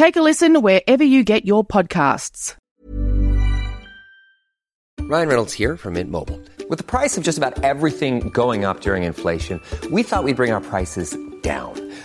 Take a listen wherever you get your podcasts. Ryan Reynolds here from Mint Mobile. With the price of just about everything going up during inflation, we thought we'd bring our prices down.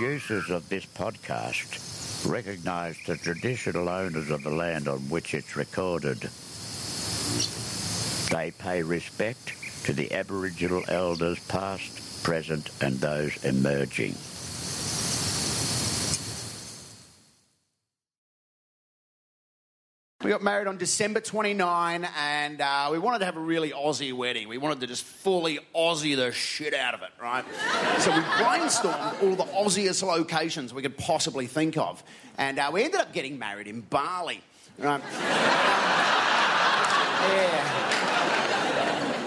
producers of this podcast recognize the traditional owners of the land on which it's recorded. They pay respect to the Aboriginal elders past, present, and those emerging. We got married on December 29, and uh, we wanted to have a really Aussie wedding. We wanted to just fully Aussie the shit out of it, right? so we brainstormed all the Aussiest locations we could possibly think of, and uh, we ended up getting married in Bali, right? yeah.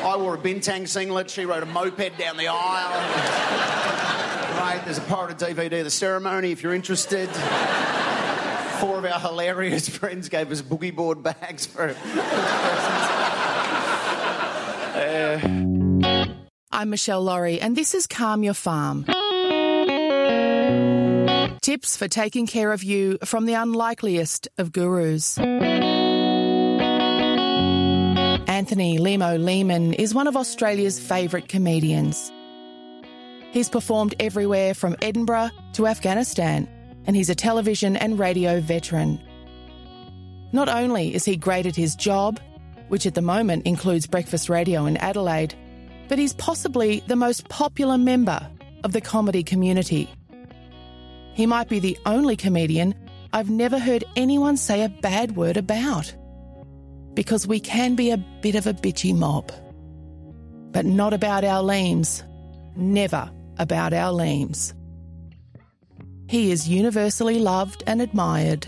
I wore a bintang singlet. She rode a moped down the aisle. right, there's a pirated DVD of the ceremony if you're interested. Four of our hilarious friends gave us boogie board bags for. I'm Michelle Laurie, and this is Calm Your Farm. Tips for taking care of you from the unlikeliest of gurus. Anthony Lehmo Lehmann is one of Australia's favourite comedians. He's performed everywhere from Edinburgh to Afghanistan, and he's a television and radio veteran. Not only is he great at his job, which at the moment includes breakfast radio in Adelaide, but he's possibly the most popular member of the comedy community. He might be the only comedian I've never heard anyone say a bad word about. Because we can be a bit of a bitchy mob. But not about our leams. Never about our leams. He is universally loved and admired.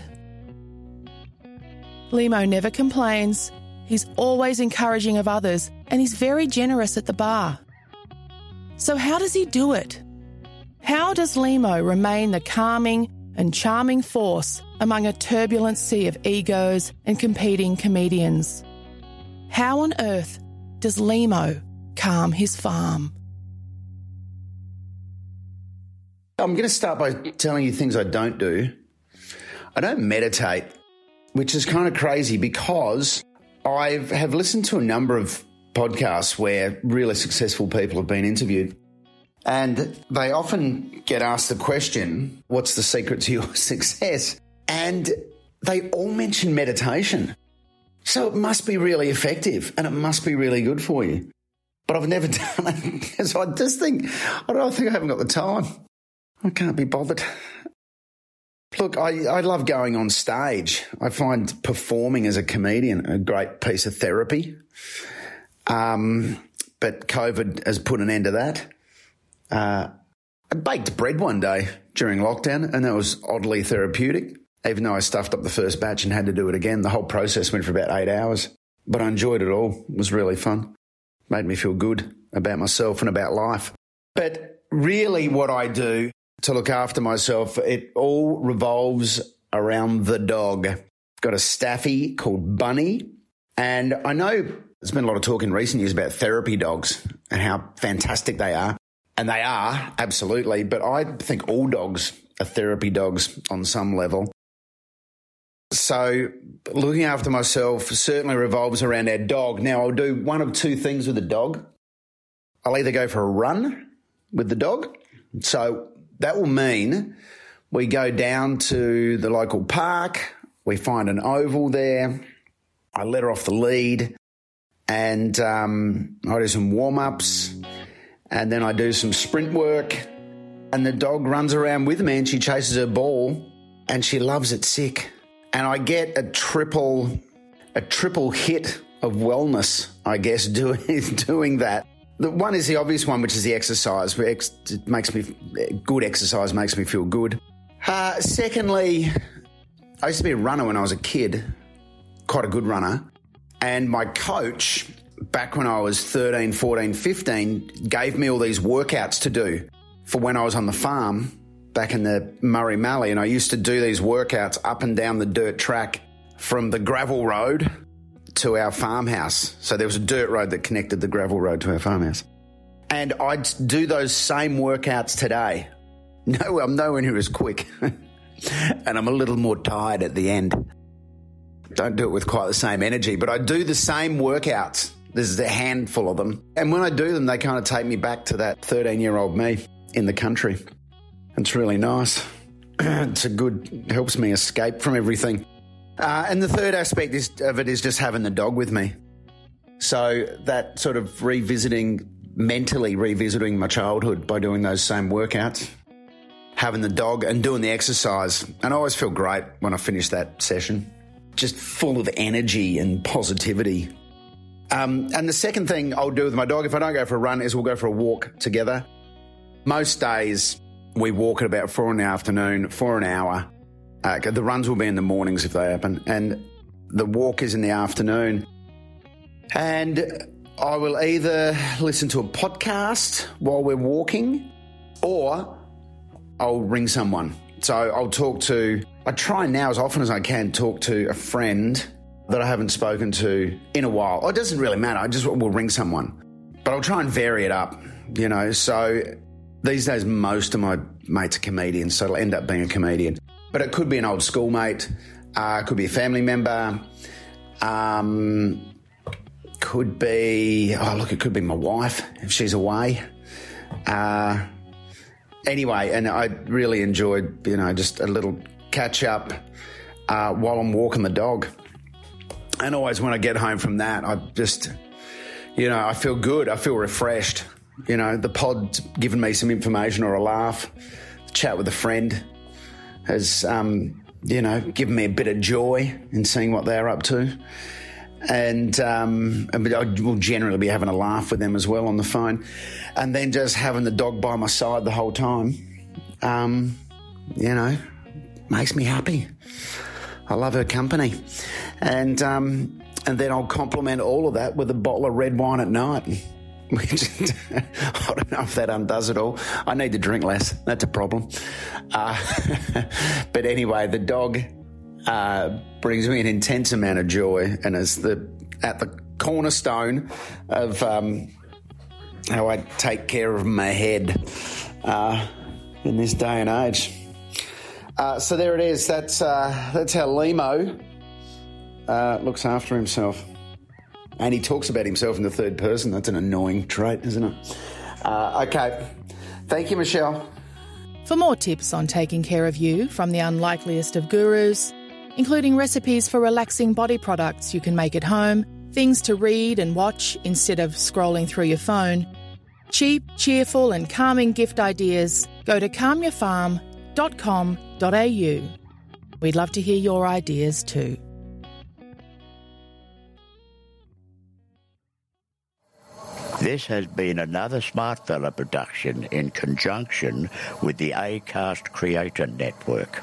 Lehmo never complains. He's always encouraging of others, and he's very generous at the bar. So, how does he do it? How does Lehmo remain the calming and charming force among a turbulent sea of egos and competing comedians? How on earth does Lehmo calm his farm? I'm going to start by telling you things I don't do. I don't meditate, which is kind of crazy because I have listened to a number of podcasts where really successful people have been interviewed. And they often get asked the question, What's the secret to your success? And they all mention meditation. So it must be really effective and it must be really good for you. But I've never done it. so I just think, I don't think I haven't got the time. I can't be bothered. Look, I, I love going on stage. I find performing as a comedian a great piece of therapy. Um, but COVID has put an end to that. Uh, I baked bread one day during lockdown, and that was oddly therapeutic. Even though I stuffed up the first batch and had to do it again, the whole process went for about eight hours. But I enjoyed it all. It was really fun. Made me feel good about myself and about life. But really, what I do to look after myself, it all revolves around the dog. Got a staffy called Bunny. And I know there's been a lot of talk in recent years about therapy dogs and how fantastic they are. And they are, absolutely. But I think all dogs are therapy dogs on some level. So looking after myself certainly revolves around our dog. Now I'll do one of two things with the dog. I'll either go for a run with the dog. So that will mean we go down to the local park, we find an oval there, I let her off the lead, and um, I do some warm ups, and then I do some sprint work, and the dog runs around with me and she chases her ball, and she loves it sick. And I get a triple, a triple hit of wellness, I guess, doing doing that. The one is the obvious one, which is the exercise. It makes me good exercise makes me feel good. Uh, secondly, I used to be a runner when I was a kid, quite a good runner. And my coach, back when I was 13, 14, 15, gave me all these workouts to do for when I was on the farm back in the Murray Mallee. And I used to do these workouts up and down the dirt track from the gravel road to our farmhouse. So there was a dirt road that connected the gravel road to our farmhouse. And I'd do those same workouts today. No, I'm nowhere near as quick. and I'm a little more tired at the end. Don't do it with quite the same energy, but I do the same workouts. There's a handful of them. And when I do them, they kind of take me back to that 13 year old me in the country. It's really nice. it's a good, helps me escape from everything. Uh, and the third aspect is, of it is just having the dog with me. So that sort of revisiting, mentally revisiting my childhood by doing those same workouts, having the dog and doing the exercise. And I always feel great when I finish that session, just full of energy and positivity. Um, and the second thing I'll do with my dog, if I don't go for a run, is we'll go for a walk together. Most days we walk at about four in the afternoon for an hour uh, the runs will be in the mornings if they happen, and the walk is in the afternoon. And I will either listen to a podcast while we're walking, or I'll ring someone. So I'll talk to, I try now as often as I can talk to a friend that I haven't spoken to in a while. Oh, it doesn't really matter. I just will ring someone, but I'll try and vary it up, you know. So these days, most of my mates are comedians, so it'll end up being a comedian but it could be an old schoolmate, uh, could be a family member, um, could be, oh, look, it could be my wife if she's away. Uh, anyway, and I really enjoyed, you know, just a little catch up uh, while I'm walking the dog. And always when I get home from that, I just, you know, I feel good. I feel refreshed. You know, the pod's given me some information or a laugh, chat with a friend has, um, you know, given me a bit of joy in seeing what they're up to. And um, I will generally be having a laugh with them as well on the phone. And then just having the dog by my side the whole time, um, you know, makes me happy. I love her company. And, um, and then I'll complement all of that with a bottle of red wine at night. I don't know if that undoes it all. I need to drink less. That's a problem. Uh, but anyway, the dog uh, brings me an intense amount of joy and is the at the cornerstone of um, how I take care of my head uh, in this day and age. Uh, so there it is. That's uh, that's how Lehmo uh, looks after himself. And he talks about himself in the third person. That's an annoying trait, isn't it? Uh, okay. Thank you, Michelle. For more tips on taking care of you from the unlikeliest of gurus, including recipes for relaxing body products you can make at home, things to read and watch instead of scrolling through your phone, cheap, cheerful, and calming gift ideas, go to calmyourfarm.com.au. We'd love to hear your ideas too. This has been another Smartfella production in conjunction with the ACAST Creator Network.